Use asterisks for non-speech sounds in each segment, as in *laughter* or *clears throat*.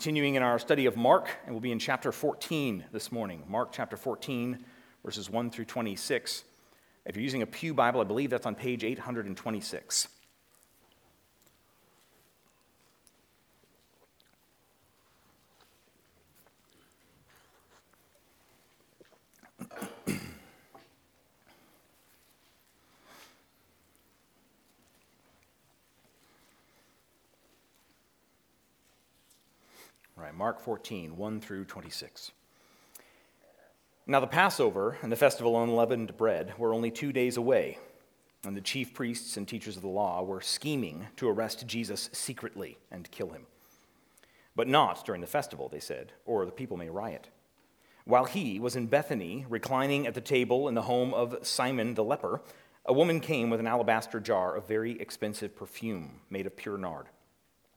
continuing in our study of Mark, and we'll be in chapter 14 this morning. Mark chapter 14, verses 1 through 26. If you're using a Pew Bible, I believe that's on page 826. Mark 14, 1 through 26. Now, the Passover and the festival of unleavened bread were only two days away, and the chief priests and teachers of the law were scheming to arrest Jesus secretly and kill him. But not during the festival, they said, or the people may riot. While he was in Bethany, reclining at the table in the home of Simon the leper, a woman came with an alabaster jar of very expensive perfume made of pure nard.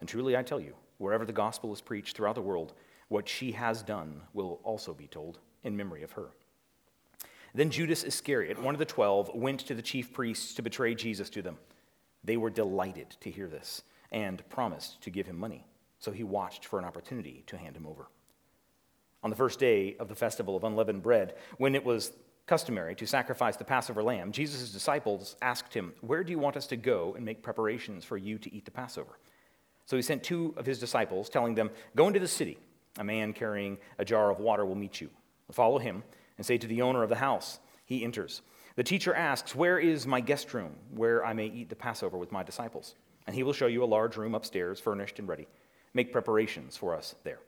And truly I tell you, wherever the gospel is preached throughout the world, what she has done will also be told in memory of her. Then Judas Iscariot, one of the twelve, went to the chief priests to betray Jesus to them. They were delighted to hear this and promised to give him money. So he watched for an opportunity to hand him over. On the first day of the festival of unleavened bread, when it was customary to sacrifice the Passover lamb, Jesus' disciples asked him, Where do you want us to go and make preparations for you to eat the Passover? So he sent two of his disciples, telling them, Go into the city. A man carrying a jar of water will meet you. Follow him and say to the owner of the house, He enters. The teacher asks, Where is my guest room, where I may eat the Passover with my disciples? And he will show you a large room upstairs, furnished and ready. Make preparations for us there.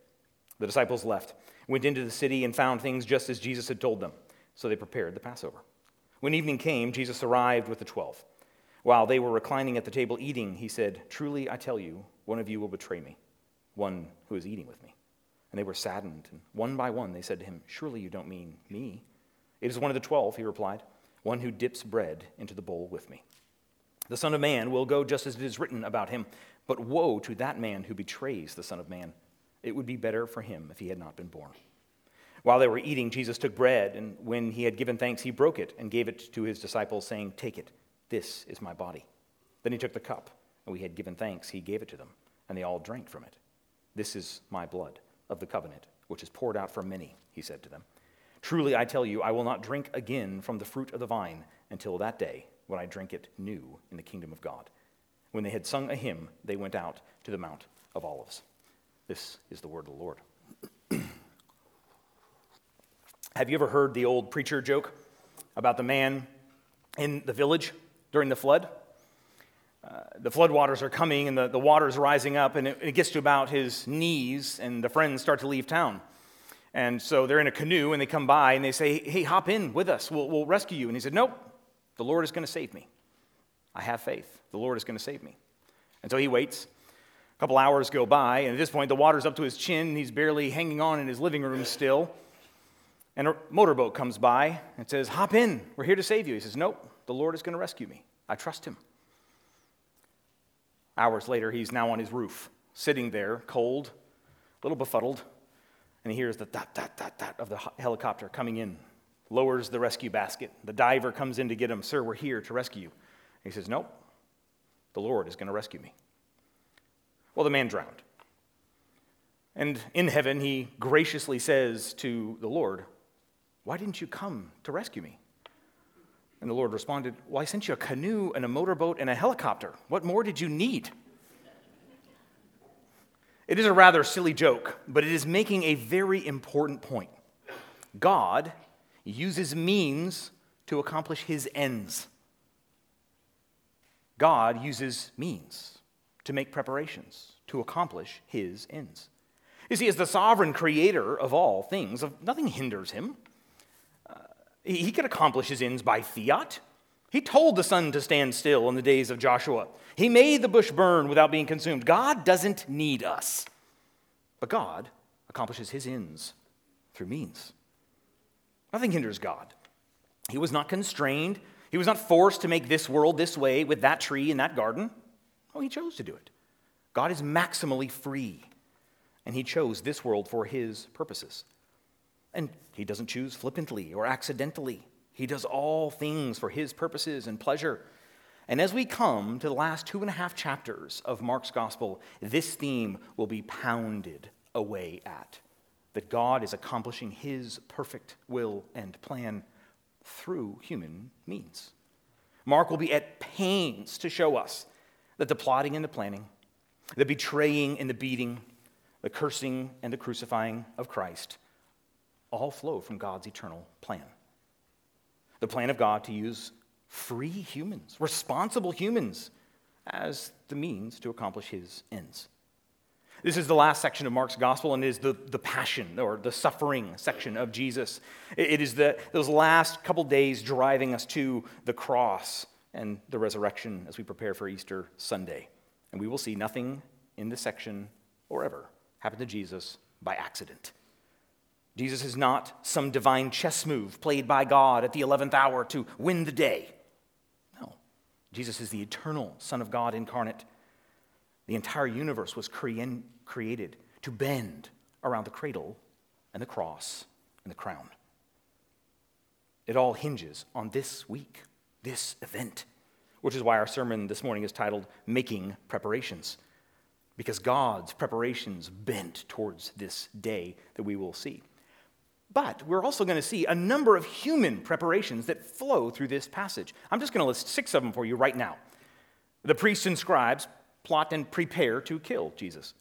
The disciples left, went into the city, and found things just as Jesus had told them. So they prepared the Passover. When evening came, Jesus arrived with the twelve. While they were reclining at the table eating, he said, Truly I tell you, one of you will betray me, one who is eating with me. And they were saddened, and one by one they said to him, Surely you don't mean me. It is one of the twelve, he replied, one who dips bread into the bowl with me. The Son of Man will go just as it is written about him, but woe to that man who betrays the Son of Man. It would be better for him if he had not been born. While they were eating, Jesus took bread, and when he had given thanks, he broke it and gave it to his disciples, saying, Take it. This is my body. Then he took the cup, and we had given thanks. He gave it to them, and they all drank from it. This is my blood of the covenant, which is poured out for many, he said to them. Truly, I tell you, I will not drink again from the fruit of the vine until that day when I drink it new in the kingdom of God. When they had sung a hymn, they went out to the Mount of Olives. This is the word of the Lord. *clears throat* Have you ever heard the old preacher joke about the man in the village during the flood. Uh, the floodwaters are coming and the, the water is rising up, and it, it gets to about his knees, and the friends start to leave town. And so they're in a canoe and they come by and they say, Hey, hop in with us. We'll, we'll rescue you. And he said, Nope, the Lord is going to save me. I have faith. The Lord is going to save me. And so he waits. A couple hours go by, and at this point, the water's up to his chin. and He's barely hanging on in his living room still. And a motorboat comes by and says, Hop in. We're here to save you. He says, Nope, the Lord is going to rescue me. I trust him. Hours later, he's now on his roof, sitting there, cold, a little befuddled, and he hears the dot, dot, dot, dot of the helicopter coming in, lowers the rescue basket. The diver comes in to get him. Sir, we're here to rescue you. he says, Nope, the Lord is going to rescue me. Well, the man drowned. And in heaven, he graciously says to the Lord, Why didn't you come to rescue me? And the Lord responded, Well, I sent you a canoe and a motorboat and a helicopter. What more did you need? It is a rather silly joke, but it is making a very important point. God uses means to accomplish his ends. God uses means to make preparations to accomplish his ends. You see, as the sovereign creator of all things, nothing hinders him. He could accomplish his ends by fiat. He told the sun to stand still in the days of Joshua. He made the bush burn without being consumed. God doesn't need us. But God accomplishes his ends through means. Nothing hinders God. He was not constrained, he was not forced to make this world this way with that tree in that garden. Oh, he chose to do it. God is maximally free, and he chose this world for his purposes. And he doesn't choose flippantly or accidentally. He does all things for his purposes and pleasure. And as we come to the last two and a half chapters of Mark's gospel, this theme will be pounded away at that God is accomplishing his perfect will and plan through human means. Mark will be at pains to show us that the plotting and the planning, the betraying and the beating, the cursing and the crucifying of Christ all flow from God's eternal plan. The plan of God to use free humans, responsible humans, as the means to accomplish his ends. This is the last section of Mark's gospel, and is the, the passion or the suffering section of Jesus. It is the, those last couple days driving us to the cross and the resurrection as we prepare for Easter Sunday. And we will see nothing in this section or ever happen to Jesus by accident. Jesus is not some divine chess move played by God at the 11th hour to win the day. No. Jesus is the eternal Son of God incarnate. The entire universe was created to bend around the cradle and the cross and the crown. It all hinges on this week, this event, which is why our sermon this morning is titled Making Preparations, because God's preparations bent towards this day that we will see. But we're also going to see a number of human preparations that flow through this passage. I'm just going to list six of them for you right now. The priests and scribes plot and prepare to kill Jesus.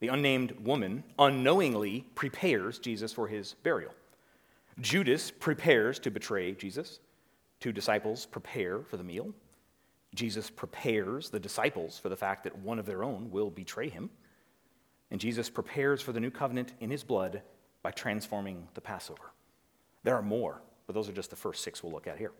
The unnamed woman unknowingly prepares Jesus for his burial. Judas prepares to betray Jesus. Two disciples prepare for the meal. Jesus prepares the disciples for the fact that one of their own will betray him. And Jesus prepares for the new covenant in his blood by transforming the Passover. There are more, but those are just the first six we'll look at here.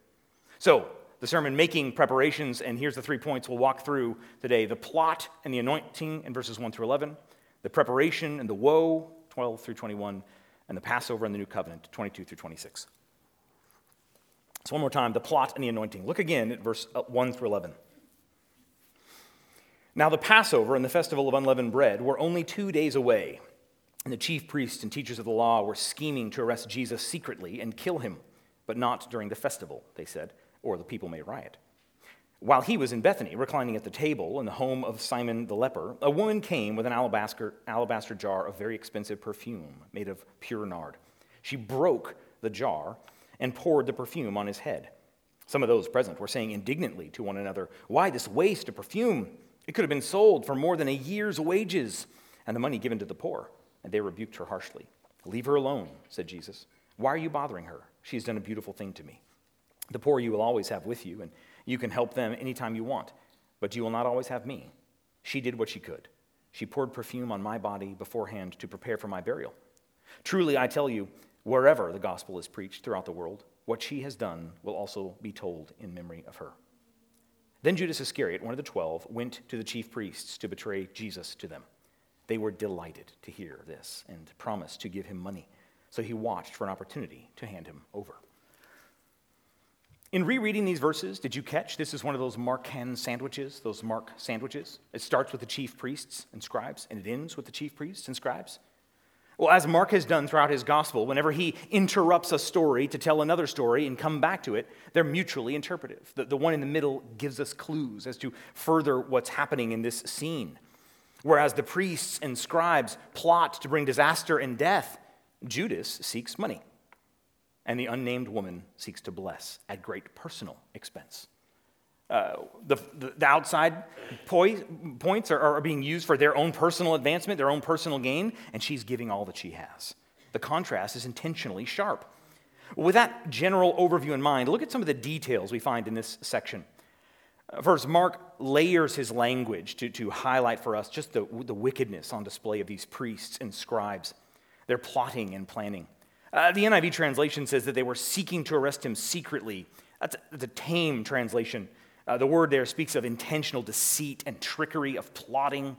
So, the sermon making preparations, and here's the three points we'll walk through today the plot and the anointing in verses 1 through 11, the preparation and the woe, 12 through 21, and the Passover and the new covenant, 22 through 26. So, one more time the plot and the anointing. Look again at verse uh, 1 through 11. Now, the Passover and the festival of unleavened bread were only two days away, and the chief priests and teachers of the law were scheming to arrest Jesus secretly and kill him, but not during the festival, they said or the people may riot. While he was in Bethany, reclining at the table in the home of Simon the leper, a woman came with an alabaster, alabaster jar of very expensive perfume made of pure nard. She broke the jar and poured the perfume on his head. Some of those present were saying indignantly to one another, Why this waste of perfume? It could have been sold for more than a year's wages and the money given to the poor. And they rebuked her harshly. Leave her alone, said Jesus. Why are you bothering her? She has done a beautiful thing to me. The poor you will always have with you, and you can help them anytime you want, but you will not always have me. She did what she could. She poured perfume on my body beforehand to prepare for my burial. Truly, I tell you, wherever the gospel is preached throughout the world, what she has done will also be told in memory of her. Then Judas Iscariot, one of the twelve, went to the chief priests to betray Jesus to them. They were delighted to hear this and promised to give him money. So he watched for an opportunity to hand him over. In rereading these verses, did you catch this is one of those Markan sandwiches, those Mark sandwiches? It starts with the chief priests and scribes, and it ends with the chief priests and scribes. Well, as Mark has done throughout his gospel, whenever he interrupts a story to tell another story and come back to it, they're mutually interpretive. The, the one in the middle gives us clues as to further what's happening in this scene. Whereas the priests and scribes plot to bring disaster and death, Judas seeks money and the unnamed woman seeks to bless at great personal expense. Uh, the, the, outside poi- points are, are being used for their own personal advancement, their own personal gain, and she's giving all that she has. The contrast is intentionally sharp. With that general overview in mind, look at some of the details we find in this section. First, Mark layers his language to, to highlight for us just the, the wickedness on display of these priests and scribes. They're plotting and planning. Uh, the NIV translation says that they were seeking to arrest him secretly. That's a, that's a tame translation. Uh, the word there speaks of intentional deceit and trickery, of plotting.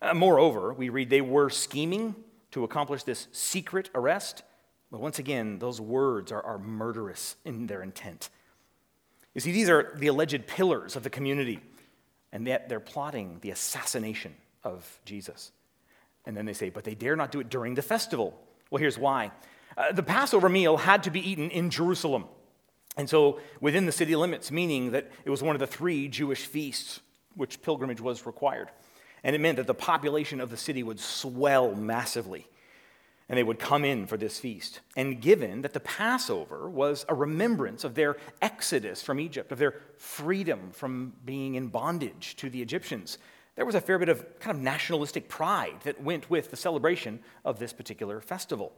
Uh, moreover, we read they were scheming to accomplish this secret arrest. But once again, those words are, are murderous in their intent. You see, these are the alleged pillars of the community, and yet they're plotting the assassination of Jesus. And then they say, but they dare not do it during the festival. Well, here's why. Uh, the Passover meal had to be eaten in Jerusalem. And so within the city limits, meaning that it was one of the three Jewish feasts which pilgrimage was required. And it meant that the population of the city would swell massively. And they would come in for this feast. And given that the Passover was a remembrance of their exodus from Egypt, of their freedom from being in bondage to the Egyptians, there was a fair bit of kind of nationalistic pride that went with the celebration of this particular festival.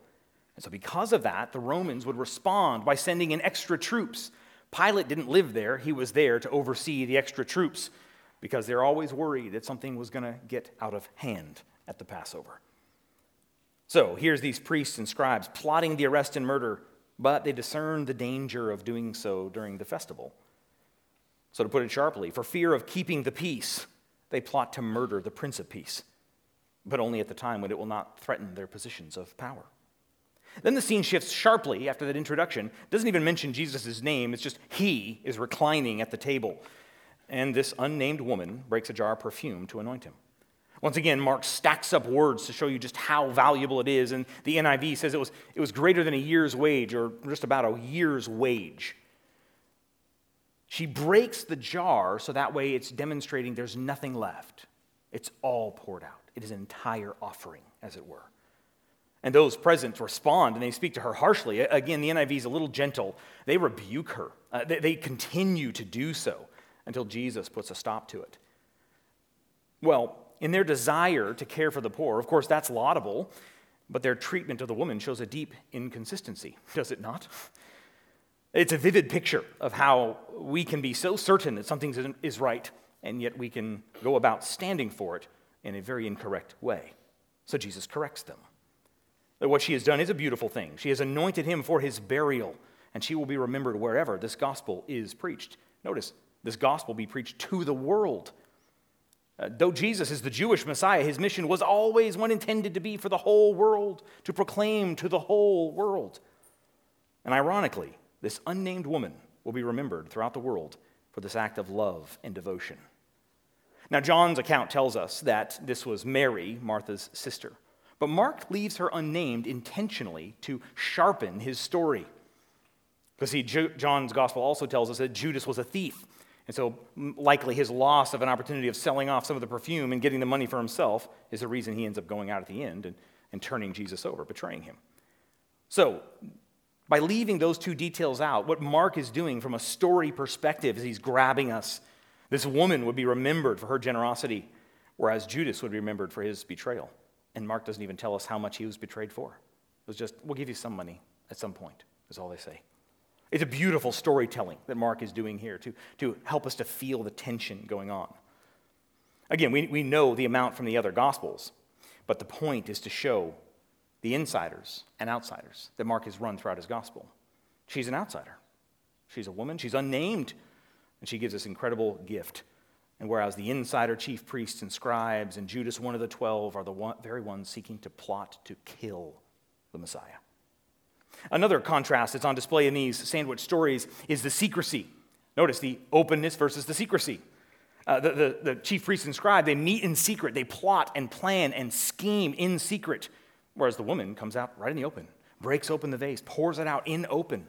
And so, because of that, the Romans would respond by sending in extra troops. Pilate didn't live there, he was there to oversee the extra troops because they're always worried that something was going to get out of hand at the Passover. So, here's these priests and scribes plotting the arrest and murder, but they discern the danger of doing so during the festival. So, to put it sharply, for fear of keeping the peace, they plot to murder the Prince of Peace, but only at the time when it will not threaten their positions of power. Then the scene shifts sharply after that introduction. It doesn't even mention Jesus' name, it's just he is reclining at the table. And this unnamed woman breaks a jar of perfume to anoint him. Once again, Mark stacks up words to show you just how valuable it is. And the NIV says it was, it was greater than a year's wage, or just about a year's wage. She breaks the jar so that way it's demonstrating there's nothing left. It's all poured out. It is an entire offering, as it were. And those present respond and they speak to her harshly. Again, the NIV is a little gentle. They rebuke her, uh, they, they continue to do so until Jesus puts a stop to it. Well, in their desire to care for the poor, of course, that's laudable, but their treatment of the woman shows a deep inconsistency, does it not? It's a vivid picture of how we can be so certain that something is right, and yet we can go about standing for it in a very incorrect way. So Jesus corrects them. That what she has done is a beautiful thing. She has anointed him for his burial, and she will be remembered wherever this gospel is preached. Notice, this gospel be preached to the world. Uh, though Jesus is the Jewish Messiah, his mission was always one intended to be for the whole world, to proclaim to the whole world. And ironically, this unnamed woman will be remembered throughout the world for this act of love and devotion. Now, John's account tells us that this was Mary, Martha's sister. But Mark leaves her unnamed intentionally to sharpen his story. Because see, John's gospel also tells us that Judas was a thief. And so, likely, his loss of an opportunity of selling off some of the perfume and getting the money for himself is the reason he ends up going out at the end and, and turning Jesus over, betraying him. So, by leaving those two details out, what Mark is doing from a story perspective is he's grabbing us. This woman would be remembered for her generosity, whereas Judas would be remembered for his betrayal. And Mark doesn't even tell us how much he was betrayed for. It was just, we'll give you some money at some point, is all they say. It's a beautiful storytelling that Mark is doing here to, to help us to feel the tension going on. Again, we, we know the amount from the other Gospels, but the point is to show the insiders and outsiders that Mark has run throughout his Gospel. She's an outsider. She's a woman, she's unnamed, and she gives this incredible gift and whereas the insider chief priests and scribes and Judas, one of the twelve, are the one, very ones seeking to plot to kill the Messiah. Another contrast that's on display in these sandwich stories is the secrecy. Notice the openness versus the secrecy. Uh, the, the, the chief priests and scribe, they meet in secret. They plot and plan and scheme in secret. Whereas the woman comes out right in the open, breaks open the vase, pours it out in open.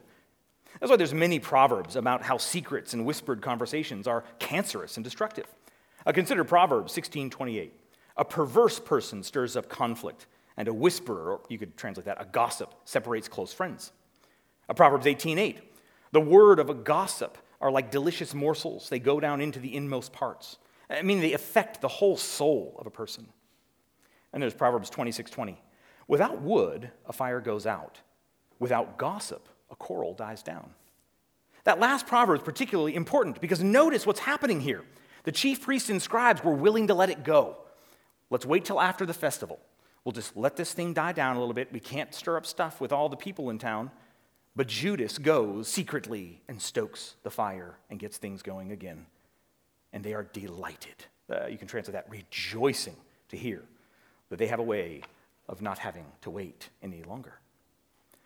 That's why there's many proverbs about how secrets and whispered conversations are cancerous and destructive. Uh, consider Proverbs 16:28. A perverse person stirs up conflict, and a whisperer, or you could translate that, a gossip, separates close friends. A Proverbs 18:8. The word of a gossip are like delicious morsels. They go down into the inmost parts. I mean, they affect the whole soul of a person. And there's Proverbs 26:20. Without wood, a fire goes out. Without gossip, a quarrel dies down. That last proverb is particularly important because notice what's happening here. The chief priests and scribes were willing to let it go. Let's wait till after the festival. We'll just let this thing die down a little bit. We can't stir up stuff with all the people in town. But Judas goes secretly and stokes the fire and gets things going again. And they are delighted. Uh, you can translate that rejoicing to hear that they have a way of not having to wait any longer.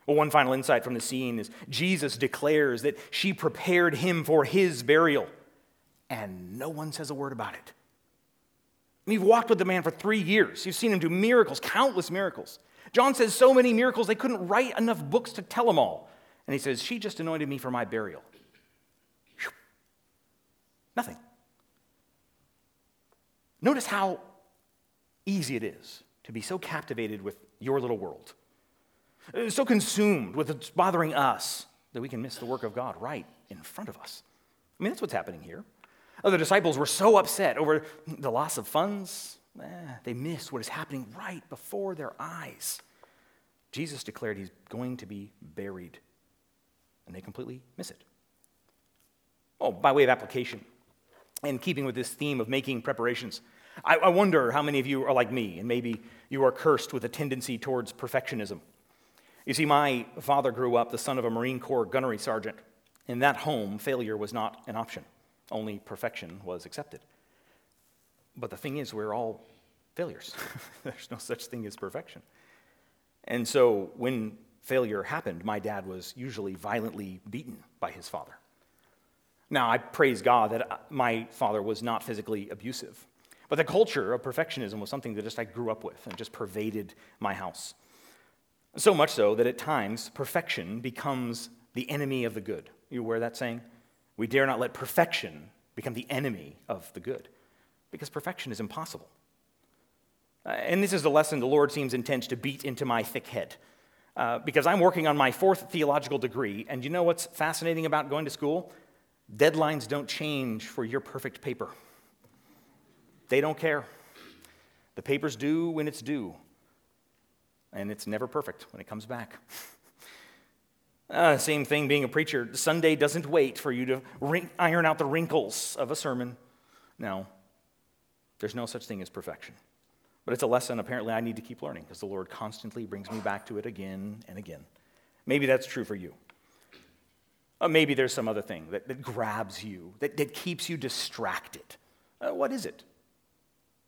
Well, one final insight from the scene is Jesus declares that she prepared him for his burial, and no one says a word about it. You've walked with the man for three years. You've seen him do miracles, countless miracles. John says so many miracles they couldn't write enough books to tell them all. And he says, She just anointed me for my burial. Whew. Nothing. Notice how easy it is to be so captivated with your little world, uh, so consumed with what's bothering us that we can miss the work of God right in front of us. I mean, that's what's happening here. The disciples were so upset over the loss of funds, eh, they miss what is happening right before their eyes. Jesus declared he's going to be buried, and they completely miss it. Oh, by way of application, in keeping with this theme of making preparations, I, I wonder how many of you are like me, and maybe you are cursed with a tendency towards perfectionism. You see, my father grew up the son of a Marine Corps gunnery sergeant. In that home, failure was not an option, only perfection was accepted. But the thing is, we're all failures. *laughs* There's no such thing as perfection. And so when failure happened, my dad was usually violently beaten by his father. Now, I praise God that uh, my father was not physically abusive. But the culture of perfectionism was something that just I grew up with and just pervaded my house. So much so that at times perfection becomes the enemy of the good. You aware of that saying? We dare not let perfection become the enemy of the good because perfection is impossible. Uh, and this is the lesson the Lord seems intent to beat into my thick head. Uh, because I'm working on my fourth theological degree, and you know what's fascinating about going to school? Deadlines don't change for your perfect paper. They don't care. The paper's due when it's due, and it's never perfect when it comes back. *laughs* Uh, same thing being a preacher. Sunday doesn't wait for you to iron out the wrinkles of a sermon. No, there's no such thing as perfection. But it's a lesson apparently I need to keep learning because the Lord constantly brings me back to it again and again. Maybe that's true for you. Uh, maybe there's some other thing that, that grabs you, that, that keeps you distracted. Uh, what is it?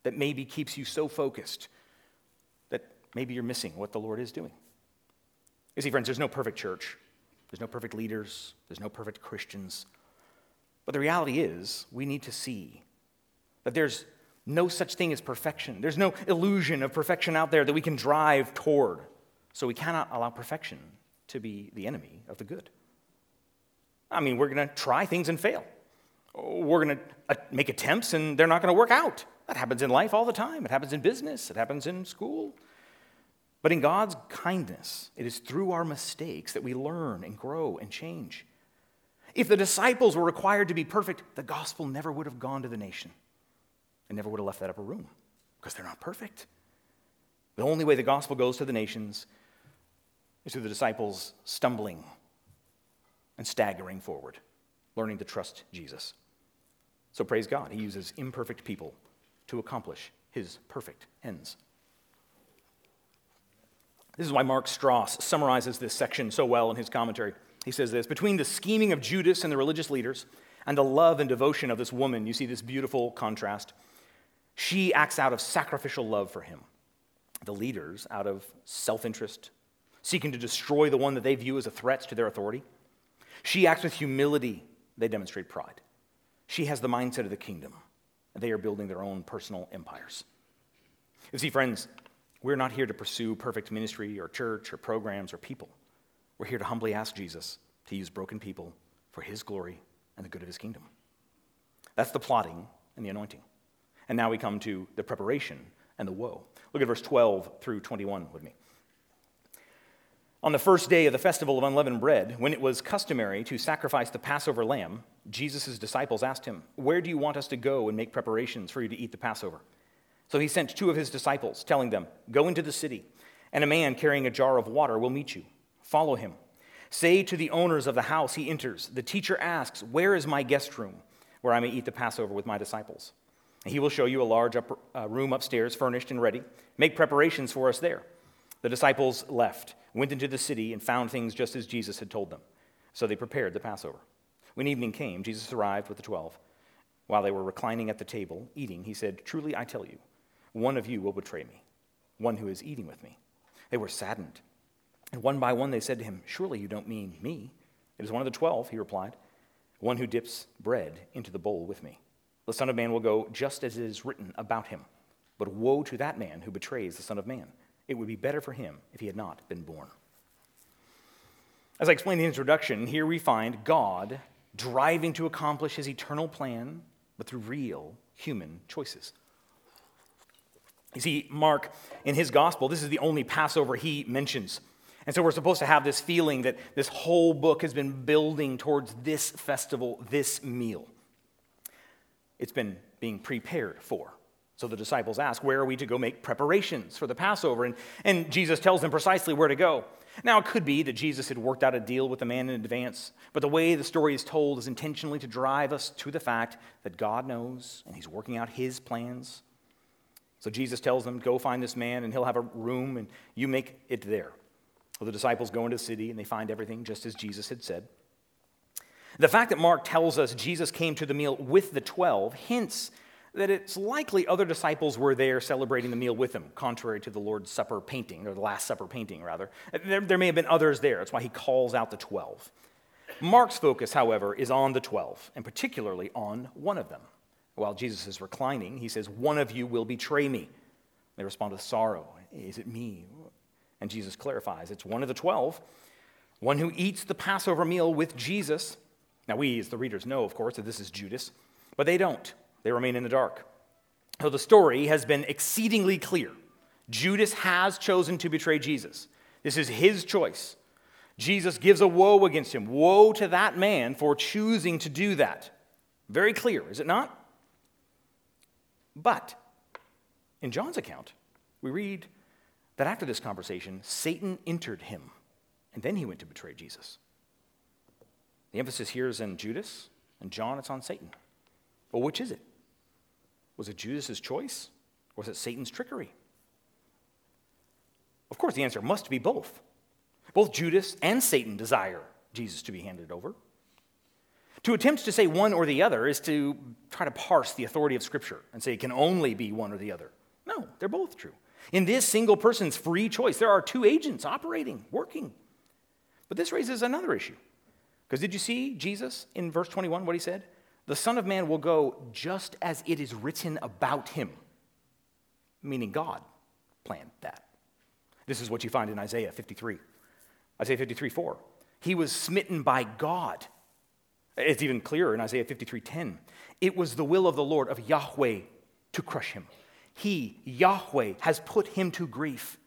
that maybe keeps you so focused that maybe you're missing what the Lord is doing. You see, friends, there's no perfect church, there's no perfect leaders, there's no perfect Christians. But the reality is, we need to see that there's no such thing as perfection. There's no illusion of perfection out there that we can drive toward. So we cannot allow perfection to be the enemy of the good. I mean, we're going to try things and fail. We're going to make attempts and they're not going to work out. That happens in life all the time. It happens in business, it happens in school. But in God's kindness, it is through our mistakes that we learn and grow and change. If the disciples were required to be perfect, the gospel never would have gone to the nation and never would have left that upper room because they're not perfect. The only way the gospel goes to the nations is through the disciples stumbling and staggering forward, learning to trust Jesus. So praise God, He uses imperfect people to accomplish his perfect ends. This is why Mark Strauss summarizes this section so well in his commentary. He says this Between the scheming of Judas and the religious leaders and the love and devotion of this woman, you see this beautiful contrast. She acts out of sacrificial love for him, the leaders out of self interest, seeking to destroy the one that they view as a threat to their authority. She acts with humility, they demonstrate pride. She has the mindset of the kingdom. They are building their own personal empires. You see, friends, we're not here to pursue perfect ministry or church or programs or people. We're here to humbly ask Jesus to use broken people for his glory and the good of his kingdom. That's the plotting and the anointing. And now we come to the preparation and the woe. Look at verse 12 through 21 with me. On the first day of the festival of unleavened bread, when it was customary to sacrifice the Passover lamb, Jesus' disciples asked him, Where do you want us to go and make preparations for you to eat the Passover? So he sent two of his disciples, telling them, Go into the city, and a man carrying a jar of water will meet you. Follow him. Say to the owners of the house he enters, The teacher asks, Where is my guest room, where I may eat the Passover with my disciples? And he will show you a large upper, uh, room upstairs, furnished and ready. Make preparations for us there. The disciples left, went into the city, and found things just as Jesus had told them. So they prepared the Passover. When evening came, Jesus arrived with the twelve. While they were reclining at the table, eating, he said, Truly I tell you, one of you will betray me, one who is eating with me. They were saddened. And one by one they said to him, Surely you don't mean me. It is one of the twelve, he replied, one who dips bread into the bowl with me. The Son of Man will go just as it is written about him. But woe to that man who betrays the Son of Man. It would be better for him if he had not been born. As I explained in the introduction, here we find God driving to accomplish his eternal plan, but through real human choices. You see, Mark, in his gospel, this is the only Passover he mentions. And so we're supposed to have this feeling that this whole book has been building towards this festival, this meal. It's been being prepared for. So the disciples ask, Where are we to go make preparations for the Passover? And, and Jesus tells them precisely where to go. Now, it could be that Jesus had worked out a deal with the man in advance, but the way the story is told is intentionally to drive us to the fact that God knows and he's working out his plans. So Jesus tells them, Go find this man, and he'll have a room, and you make it there. Well, the disciples go into the city, and they find everything just as Jesus had said. The fact that Mark tells us Jesus came to the meal with the 12 hints that it's likely other disciples were there celebrating the meal with him, contrary to the Lord's Supper painting, or the Last Supper painting, rather. There, there may have been others there. That's why he calls out the 12. Mark's focus, however, is on the 12, and particularly on one of them. While Jesus is reclining, he says, One of you will betray me. They respond with sorrow. Is it me? And Jesus clarifies, It's one of the 12, one who eats the Passover meal with Jesus. Now, we, as the readers, know, of course, that this is Judas, but they don't. They remain in the dark. So the story has been exceedingly clear. Judas has chosen to betray Jesus. This is his choice. Jesus gives a woe against him. Woe to that man for choosing to do that. Very clear, is it not? But in John's account, we read that after this conversation, Satan entered him, and then he went to betray Jesus. The emphasis here is on Judas, and John, it's on Satan. Well, which is it? Was it Judas's choice, or was it Satan's trickery? Of course, the answer must be both. Both Judas and Satan desire Jesus to be handed over. To attempt to say one or the other is to try to parse the authority of Scripture and say it can only be one or the other. No, they're both true. In this single person's free choice, there are two agents operating, working. But this raises another issue. Because did you see Jesus in verse 21, what he said? The Son of Man will go just as it is written about him, meaning God planned that. This is what you find in Isaiah 53. Isaiah 53 4. He was smitten by God. It's even clearer in Isaiah 53:10. It was the will of the Lord of Yahweh to crush him. He, Yahweh, has put him to grief.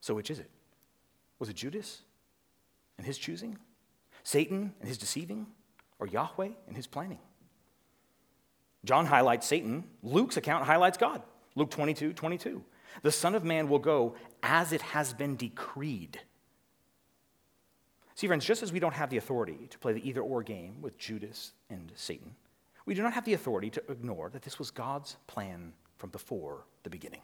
So which is it? Was it Judas and his choosing? Satan and his deceiving? or Yahweh and his planning. John highlights Satan, Luke's account highlights God. Luke 22 22. The Son of Man will go as it has been decreed. See, friends, just as we don't have the authority to play the either or game with Judas and Satan, we do not have the authority to ignore that this was God's plan from before the beginning.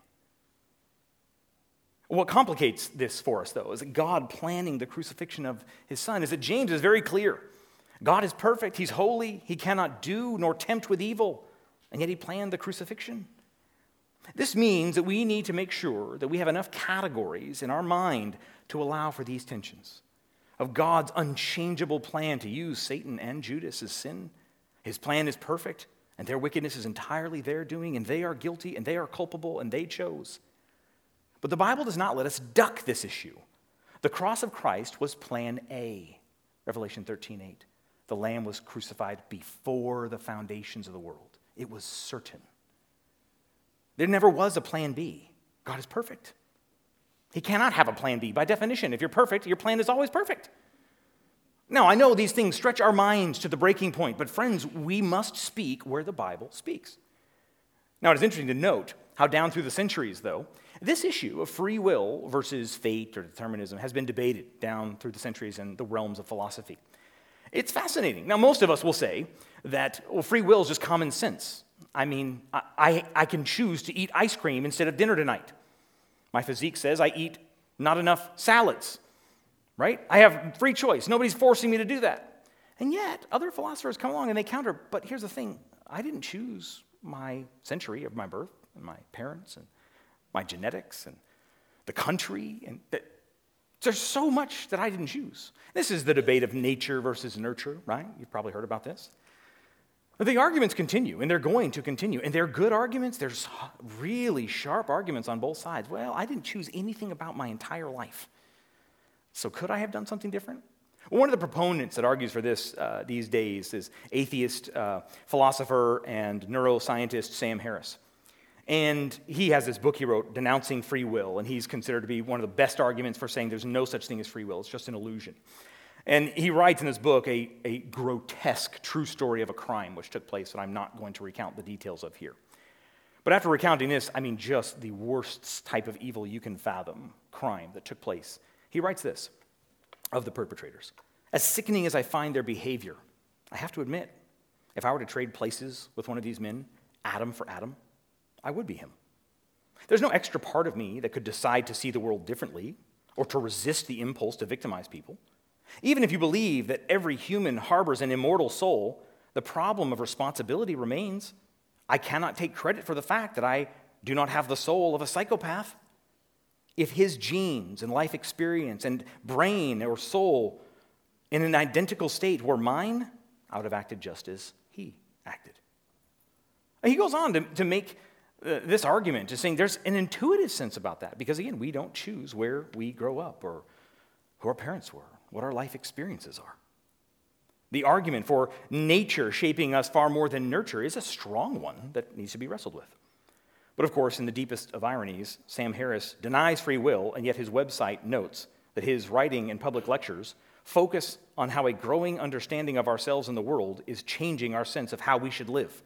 What complicates this for us, though, is that God planning the crucifixion of his son is that James is very clear. God is perfect, He's holy, He cannot do nor tempt with evil, and yet He planned the crucifixion. This means that we need to make sure that we have enough categories in our mind to allow for these tensions of God's unchangeable plan to use Satan and Judas as sin. His plan is perfect, and their wickedness is entirely their doing, and they are guilty, and they are culpable, and they chose. But the Bible does not let us duck this issue. The cross of Christ was plan A, Revelation 13 8. The Lamb was crucified before the foundations of the world. It was certain. There never was a plan B. God is perfect. He cannot have a plan B. By definition, if you're perfect, your plan is always perfect. Now, I know these things stretch our minds to the breaking point, but friends, we must speak where the Bible speaks. Now, it is interesting to note how, down through the centuries, though, this issue of free will versus fate or determinism has been debated down through the centuries in the realms of philosophy. It's fascinating. Now, most of us will say that well, free will is just common sense. I mean, I, I can choose to eat ice cream instead of dinner tonight. My physique says I eat not enough salads, right? I have free choice. Nobody's forcing me to do that. And yet, other philosophers come along and they counter, but here's the thing I didn't choose my century of my birth. and my parents and my genetics and the country. And that, there's so much that I didn't choose. This is the debate of nature versus nurture, right? You've probably heard about this. The arguments continue, and they're going to continue. And they're good arguments. There's really sharp arguments on both sides. Well, I didn't choose anything about my entire life. So could I have done something different? One of the proponents that argues for this uh, these days is atheist uh, philosopher and neuroscientist Sam Harris. And he has this book he wrote, Denouncing Free Will, and he's considered to be one of the best arguments for saying there's no such thing as free will, it's just an illusion. And he writes in his book a, a grotesque true story of a crime which took place that I'm not going to recount the details of here. But after recounting this, I mean, just the worst type of evil you can fathom crime that took place. He writes this of the perpetrators As sickening as I find their behavior, I have to admit, if I were to trade places with one of these men, atom for atom, I would be him. There's no extra part of me that could decide to see the world differently or to resist the impulse to victimize people. Even if you believe that every human harbors an immortal soul, the problem of responsibility remains. I cannot take credit for the fact that I do not have the soul of a psychopath. If his genes and life experience and brain or soul in an identical state were mine, I would have acted just as he acted. He goes on to, to make uh, this argument, to saying there's an intuitive sense about that, because again, we don't choose where we grow up or who our parents were, what our life experiences are. The argument for nature shaping us far more than nurture is a strong one that needs to be wrestled with. But of course, in the deepest of ironies, Sam Harris denies free will, and yet his website notes that his writing and public lectures focus on how a growing understanding of ourselves and the world is changing our sense of how we should live,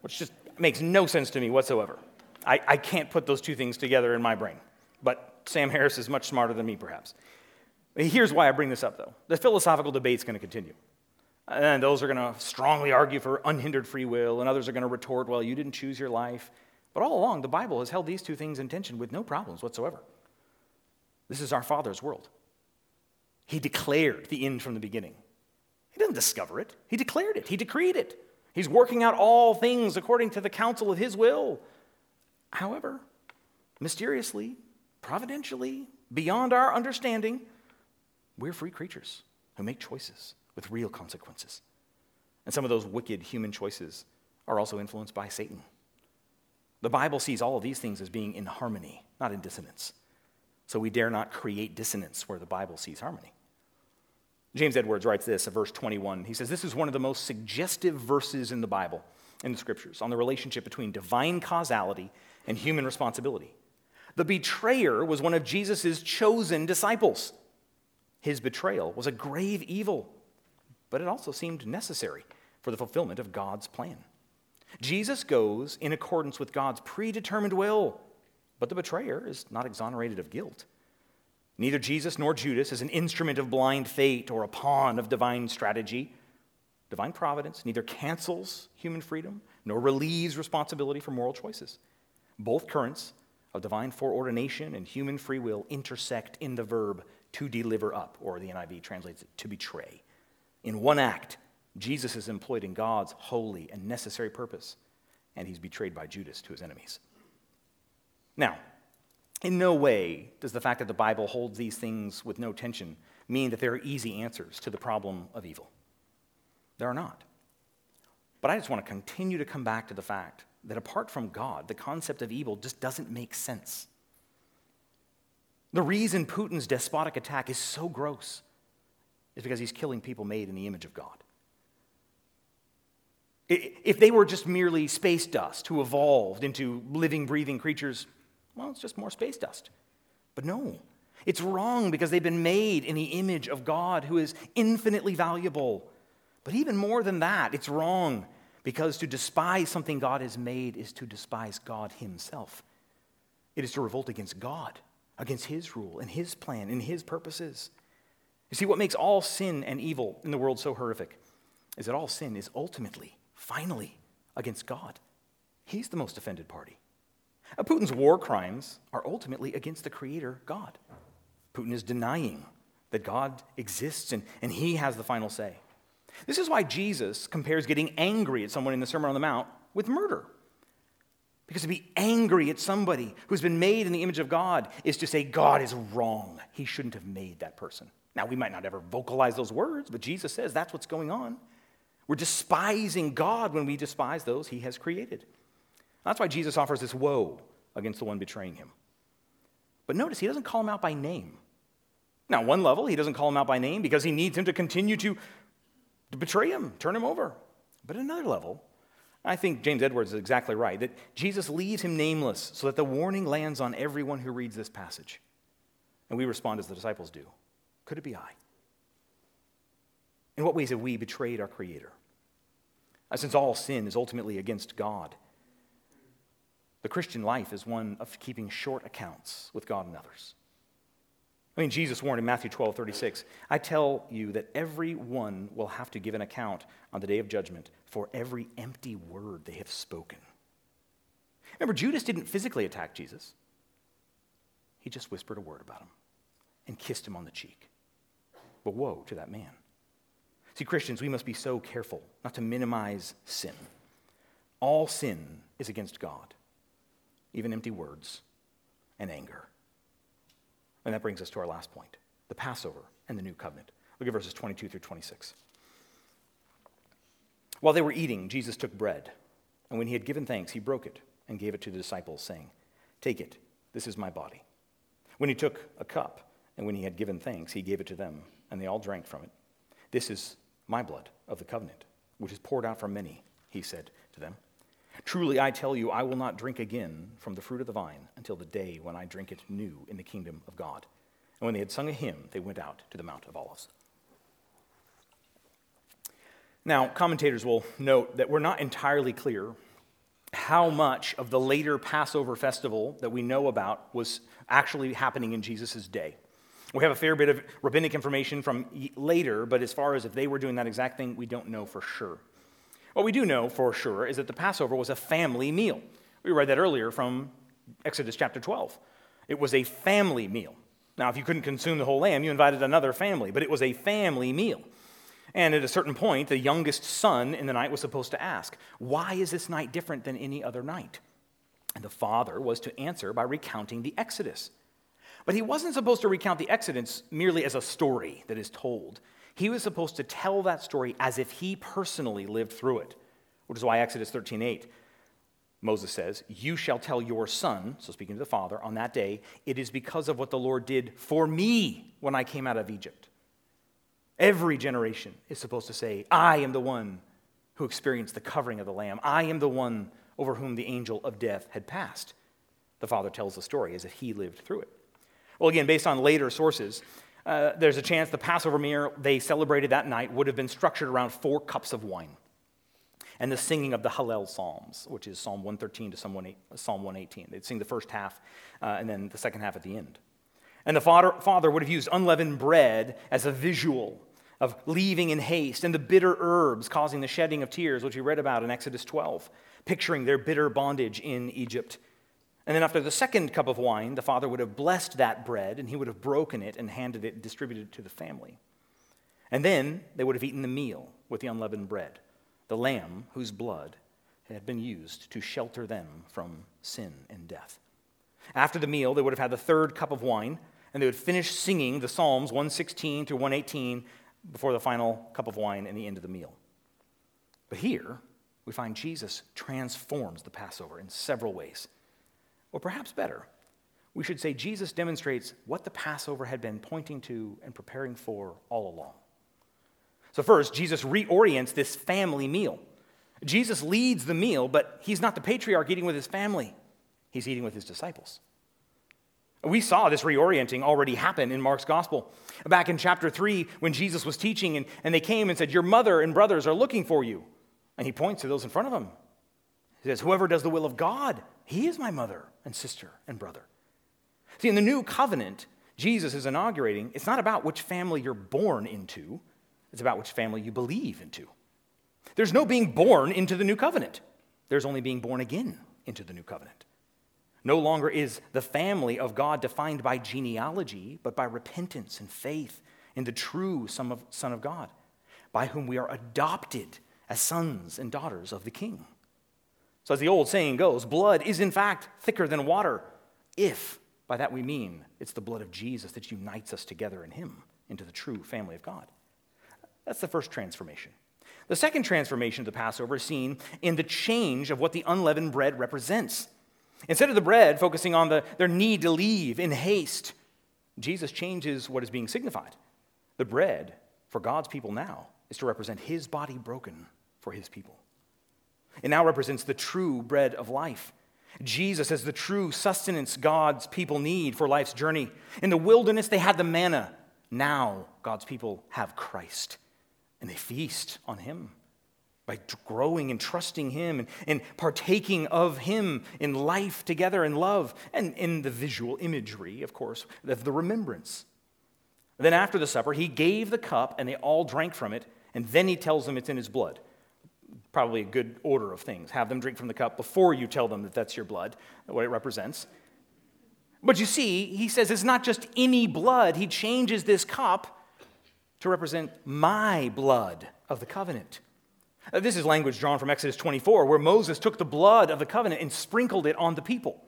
which just makes no sense to me whatsoever. I, I can't put those two things together in my brain. But Sam Harris is much smarter than me, perhaps. Here's why I bring this up, though the philosophical debate's going to continue. And those are going to strongly argue for unhindered free will, and others are going to retort, well, you didn't choose your life. But all along, the Bible has held these two things in tension with no problems whatsoever. This is our Father's world. He declared the end from the beginning. He didn't discover it, He declared it, He decreed it. He's working out all things according to the counsel of His will. However, mysteriously, providentially, beyond our understanding, we're free creatures who make choices with real consequences. And some of those wicked human choices are also influenced by Satan. The Bible sees all of these things as being in harmony, not in dissonance. So we dare not create dissonance where the Bible sees harmony. James Edwards writes this in verse 21. He says, This is one of the most suggestive verses in the Bible, in the scriptures, on the relationship between divine causality and human responsibility. The betrayer was one of Jesus' chosen disciples. His betrayal was a grave evil, but it also seemed necessary for the fulfillment of God's plan. Jesus goes in accordance with God's predetermined will, but the betrayer is not exonerated of guilt. Neither Jesus nor Judas is an instrument of blind fate or a pawn of divine strategy. Divine providence neither cancels human freedom nor relieves responsibility for moral choices. Both currents of divine foreordination and human free will intersect in the verb to deliver up, or the NIV translates it to betray. In one act, Jesus is employed in God's holy and necessary purpose, and he's betrayed by Judas to his enemies. Now, in no way does the fact that the Bible holds these things with no tension mean that there are easy answers to the problem of evil. There are not. But I just want to continue to come back to the fact that apart from God, the concept of evil just doesn't make sense. The reason Putin's despotic attack is so gross is because he's killing people made in the image of God. If they were just merely space dust who evolved into living, breathing creatures, well, it's just more space dust. But no, it's wrong because they've been made in the image of God who is infinitely valuable. But even more than that, it's wrong because to despise something God has made is to despise God Himself. It is to revolt against God, against His rule and His plan and His purposes. You see, what makes all sin and evil in the world so horrific is that all sin is ultimately finally against God. He's the most offended party. Uh, Putin's war crimes are ultimately against the Creator, God. Putin is denying that God exists and, and he has the final say. This is why Jesus compares getting angry at someone in the Sermon on the Mount with murder. Because to be angry at somebody who's been made in the image of God is to say, God is wrong. He shouldn't have made that person. Now, we might not ever vocalize those words, but Jesus says that's what's going on. We're despising God when we despise those he has created. That's why Jesus offers this woe against the one betraying him. But notice, he doesn't call him out by name. Now, one level, he doesn't call him out by name because he needs him to continue to, to betray him, turn him over. But at another level, I think James Edwards is exactly right that Jesus leaves him nameless so that the warning lands on everyone who reads this passage. And we respond as the disciples do Could it be I? In what ways have we betrayed our Creator? Uh, since all sin is ultimately against God, the Christian life is one of keeping short accounts with God and others. I mean, Jesus warned in Matthew 12, 36, I tell you that everyone will have to give an account on the day of judgment for every empty word they have spoken. Remember, Judas didn't physically attack Jesus, he just whispered a word about him and kissed him on the cheek. But woe to that man. See, Christians, we must be so careful not to minimize sin. All sin is against God, even empty words and anger. And that brings us to our last point the Passover and the new covenant. Look at verses 22 through 26. While they were eating, Jesus took bread, and when he had given thanks, he broke it and gave it to the disciples, saying, Take it, this is my body. When he took a cup, and when he had given thanks, he gave it to them, and they all drank from it. This is my blood of the covenant, which is poured out for many, he said to them. Truly, I tell you, I will not drink again from the fruit of the vine until the day when I drink it new in the kingdom of God. And when they had sung a hymn, they went out to the Mount of Olives. Now, commentators will note that we're not entirely clear how much of the later Passover festival that we know about was actually happening in Jesus' day. We have a fair bit of rabbinic information from later, but as far as if they were doing that exact thing, we don't know for sure. What we do know for sure is that the Passover was a family meal. We read that earlier from Exodus chapter 12. It was a family meal. Now, if you couldn't consume the whole lamb, you invited another family, but it was a family meal. And at a certain point, the youngest son in the night was supposed to ask, Why is this night different than any other night? And the father was to answer by recounting the Exodus. But he wasn't supposed to recount the Exodus merely as a story that is told. He was supposed to tell that story as if he personally lived through it, which is why Exodus 13:8 Moses says, "You shall tell your son, so speaking to the father, on that day, it is because of what the Lord did for me when I came out of Egypt." Every generation is supposed to say, "I am the one who experienced the covering of the lamb. I am the one over whom the angel of death had passed." The father tells the story as if he lived through it. Well, again, based on later sources, uh, there's a chance the Passover meal they celebrated that night would have been structured around four cups of wine and the singing of the Hallel Psalms, which is Psalm 113 to Psalm 118. They'd sing the first half uh, and then the second half at the end. And the father, father would have used unleavened bread as a visual of leaving in haste and the bitter herbs causing the shedding of tears, which we read about in Exodus 12, picturing their bitter bondage in Egypt. And then after the second cup of wine, the father would have blessed that bread and he would have broken it and handed it, distributed it to the family. And then they would have eaten the meal with the unleavened bread, the lamb whose blood had been used to shelter them from sin and death. After the meal, they would have had the third cup of wine, and they would finish singing the Psalms 116 through 118 before the final cup of wine and the end of the meal. But here, we find Jesus transforms the Passover in several ways. Or perhaps better, we should say Jesus demonstrates what the Passover had been pointing to and preparing for all along. So, first, Jesus reorients this family meal. Jesus leads the meal, but he's not the patriarch eating with his family, he's eating with his disciples. We saw this reorienting already happen in Mark's gospel. Back in chapter 3, when Jesus was teaching, and, and they came and said, Your mother and brothers are looking for you. And he points to those in front of him. He says, Whoever does the will of God, he is my mother and sister and brother. See, in the new covenant, Jesus is inaugurating, it's not about which family you're born into, it's about which family you believe into. There's no being born into the new covenant, there's only being born again into the new covenant. No longer is the family of God defined by genealogy, but by repentance and faith in the true Son of, Son of God, by whom we are adopted as sons and daughters of the King. So, as the old saying goes, blood is in fact thicker than water, if by that we mean it's the blood of Jesus that unites us together in Him into the true family of God. That's the first transformation. The second transformation of the Passover is seen in the change of what the unleavened bread represents. Instead of the bread focusing on the, their need to leave in haste, Jesus changes what is being signified. The bread for God's people now is to represent his body broken for his people. It now represents the true bread of life. Jesus as the true sustenance God's people need for life's journey. In the wilderness, they had the manna. Now, God's people have Christ, and they feast on him by growing and trusting Him and, and partaking of Him in life together in love and in the visual imagery, of course, of the remembrance. Then after the supper, He gave the cup and they all drank from it, and then He tells them it's in His blood. Probably a good order of things. Have them drink from the cup before you tell them that that's your blood, what it represents. But you see, He says it's not just any blood, He changes this cup to represent my blood of the covenant. Uh, this is language drawn from Exodus 24, where Moses took the blood of the covenant and sprinkled it on the people.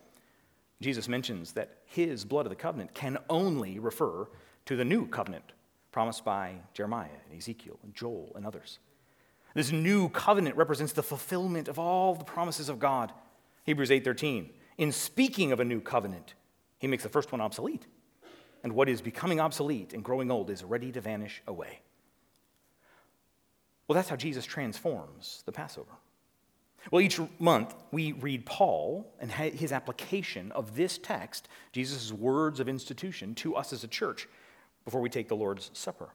Jesus mentions that his blood of the covenant can only refer to the new covenant promised by Jeremiah and Ezekiel and Joel and others. This new covenant represents the fulfillment of all the promises of God. Hebrews 8:13. In speaking of a new covenant, he makes the first one obsolete. And what is becoming obsolete and growing old is ready to vanish away. Well, that's how Jesus transforms the Passover. Well, each month we read Paul and his application of this text, Jesus' words of institution, to us as a church before we take the Lord's Supper.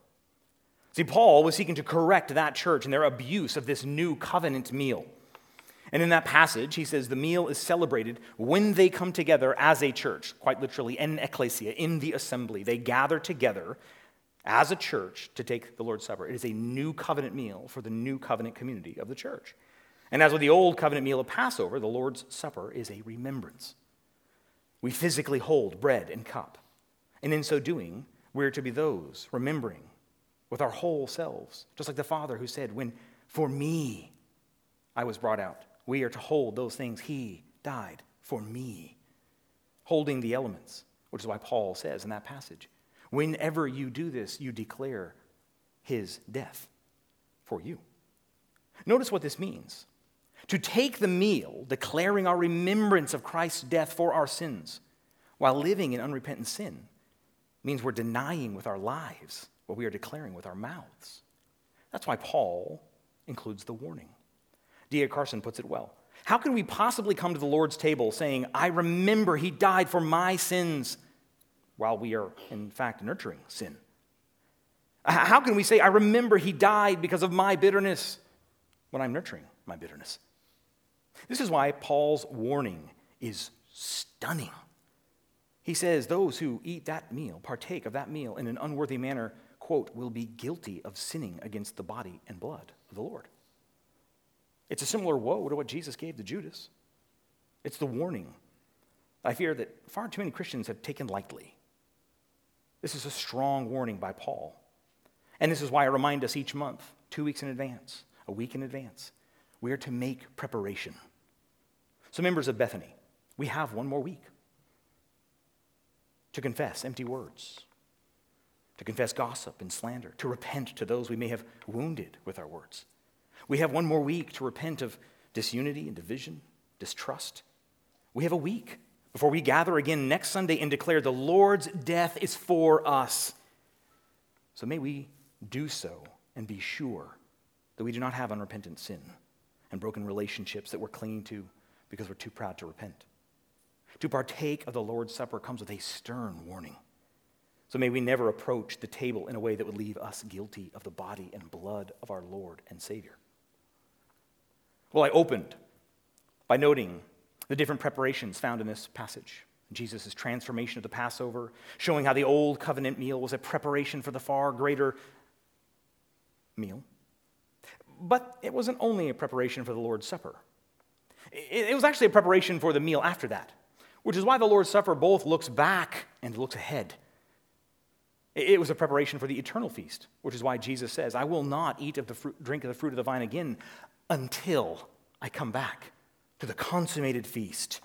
See, Paul was seeking to correct that church and their abuse of this new covenant meal. And in that passage, he says the meal is celebrated when they come together as a church, quite literally, en ecclesia, in the assembly. They gather together as a church to take the Lord's Supper. It is a new covenant meal for the new covenant community of the church. And as with the old covenant meal of Passover, the Lord's Supper is a remembrance. We physically hold bread and cup. And in so doing, we're to be those remembering with our whole selves, just like the Father who said, When for me I was brought out, we are to hold those things He died for me. Holding the elements, which is why Paul says in that passage, Whenever you do this, you declare his death for you. Notice what this means. To take the meal, declaring our remembrance of Christ's death for our sins, while living in unrepentant sin, means we're denying with our lives what we are declaring with our mouths. That's why Paul includes the warning. D.A. Carson puts it well. How can we possibly come to the Lord's table saying, I remember he died for my sins, while we are, in fact, nurturing sin? How can we say, I remember he died because of my bitterness when I'm nurturing my bitterness? This is why Paul's warning is stunning. He says, Those who eat that meal, partake of that meal in an unworthy manner, quote, will be guilty of sinning against the body and blood of the Lord. It's a similar woe to what Jesus gave to Judas. It's the warning I fear that far too many Christians have taken lightly. This is a strong warning by Paul. And this is why I remind us each month, two weeks in advance, a week in advance, we are to make preparation. So, members of Bethany, we have one more week to confess empty words, to confess gossip and slander, to repent to those we may have wounded with our words. We have one more week to repent of disunity and division, distrust. We have a week before we gather again next Sunday and declare the Lord's death is for us. So may we do so and be sure that we do not have unrepentant sin and broken relationships that we're clinging to because we're too proud to repent. To partake of the Lord's Supper comes with a stern warning. So may we never approach the table in a way that would leave us guilty of the body and blood of our Lord and Savior. Well, I opened by noting the different preparations found in this passage. Jesus' transformation of the Passover, showing how the old covenant meal was a preparation for the far greater meal. But it wasn't only a preparation for the Lord's Supper, it was actually a preparation for the meal after that, which is why the Lord's Supper both looks back and looks ahead. It was a preparation for the eternal feast, which is why Jesus says, I will not eat of the fruit, drink of the fruit of the vine again until I come back to the consummated feast.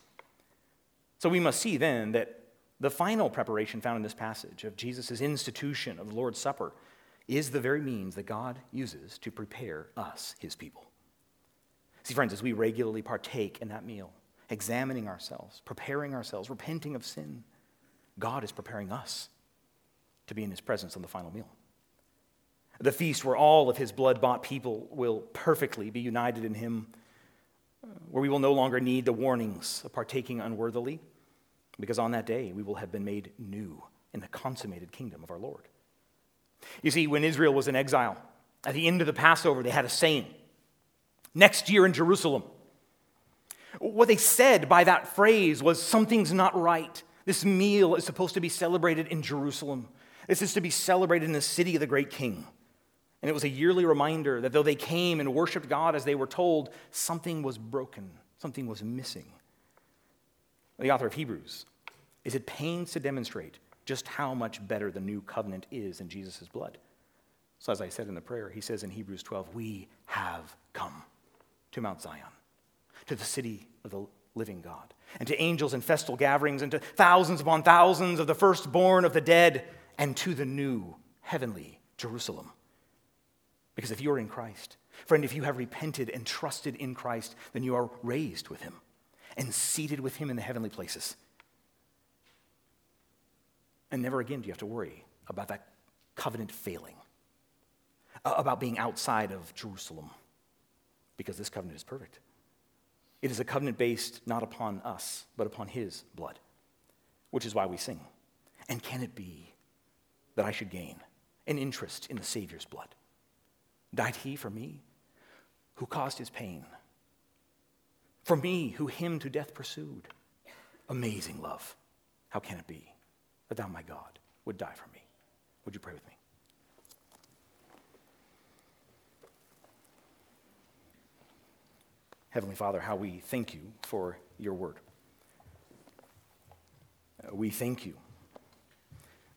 So we must see then that the final preparation found in this passage of Jesus' institution of the Lord's Supper is the very means that God uses to prepare us, his people. See, friends, as we regularly partake in that meal, examining ourselves, preparing ourselves, repenting of sin, God is preparing us to be in his presence on the final meal. The feast where all of his blood bought people will perfectly be united in him, where we will no longer need the warnings of partaking unworthily because on that day we will have been made new in the consummated kingdom of our Lord. You see, when Israel was in exile, at the end of the Passover, they had a saying next year in Jerusalem. What they said by that phrase was something's not right. This meal is supposed to be celebrated in Jerusalem. This is to be celebrated in the city of the great king. And it was a yearly reminder that though they came and worshiped God as they were told, something was broken, something was missing. The author of Hebrews is at pains to demonstrate just how much better the new covenant is in Jesus' blood. So, as I said in the prayer, he says in Hebrews 12, We have come to Mount Zion, to the city of the living God, and to angels and festal gatherings, and to thousands upon thousands of the firstborn of the dead, and to the new heavenly Jerusalem. Because if you are in Christ, friend, if you have repented and trusted in Christ, then you are raised with him and seated with him in the heavenly places. And never again do you have to worry about that covenant failing, about being outside of Jerusalem, because this covenant is perfect. It is a covenant based not upon us, but upon his blood, which is why we sing. And can it be that I should gain an interest in the Savior's blood? Died he for me, who caused his pain? For me, who him to death pursued? Amazing love. How can it be? that thou, my God, would die for me. Would you pray with me? Heavenly Father, how we thank you for your word. We thank you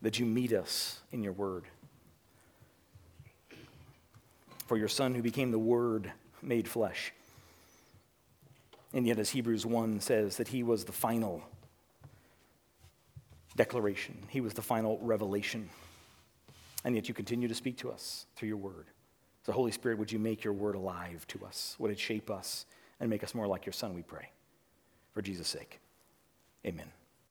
that you meet us in your word. For your Son who became the Word made flesh. And yet, as Hebrews 1 says, that he was the final declaration, He was the final revelation. And yet you continue to speak to us through your word. So, Holy Spirit, would you make your word alive to us? Would it shape us and make us more like your Son, we pray? For Jesus' sake, amen.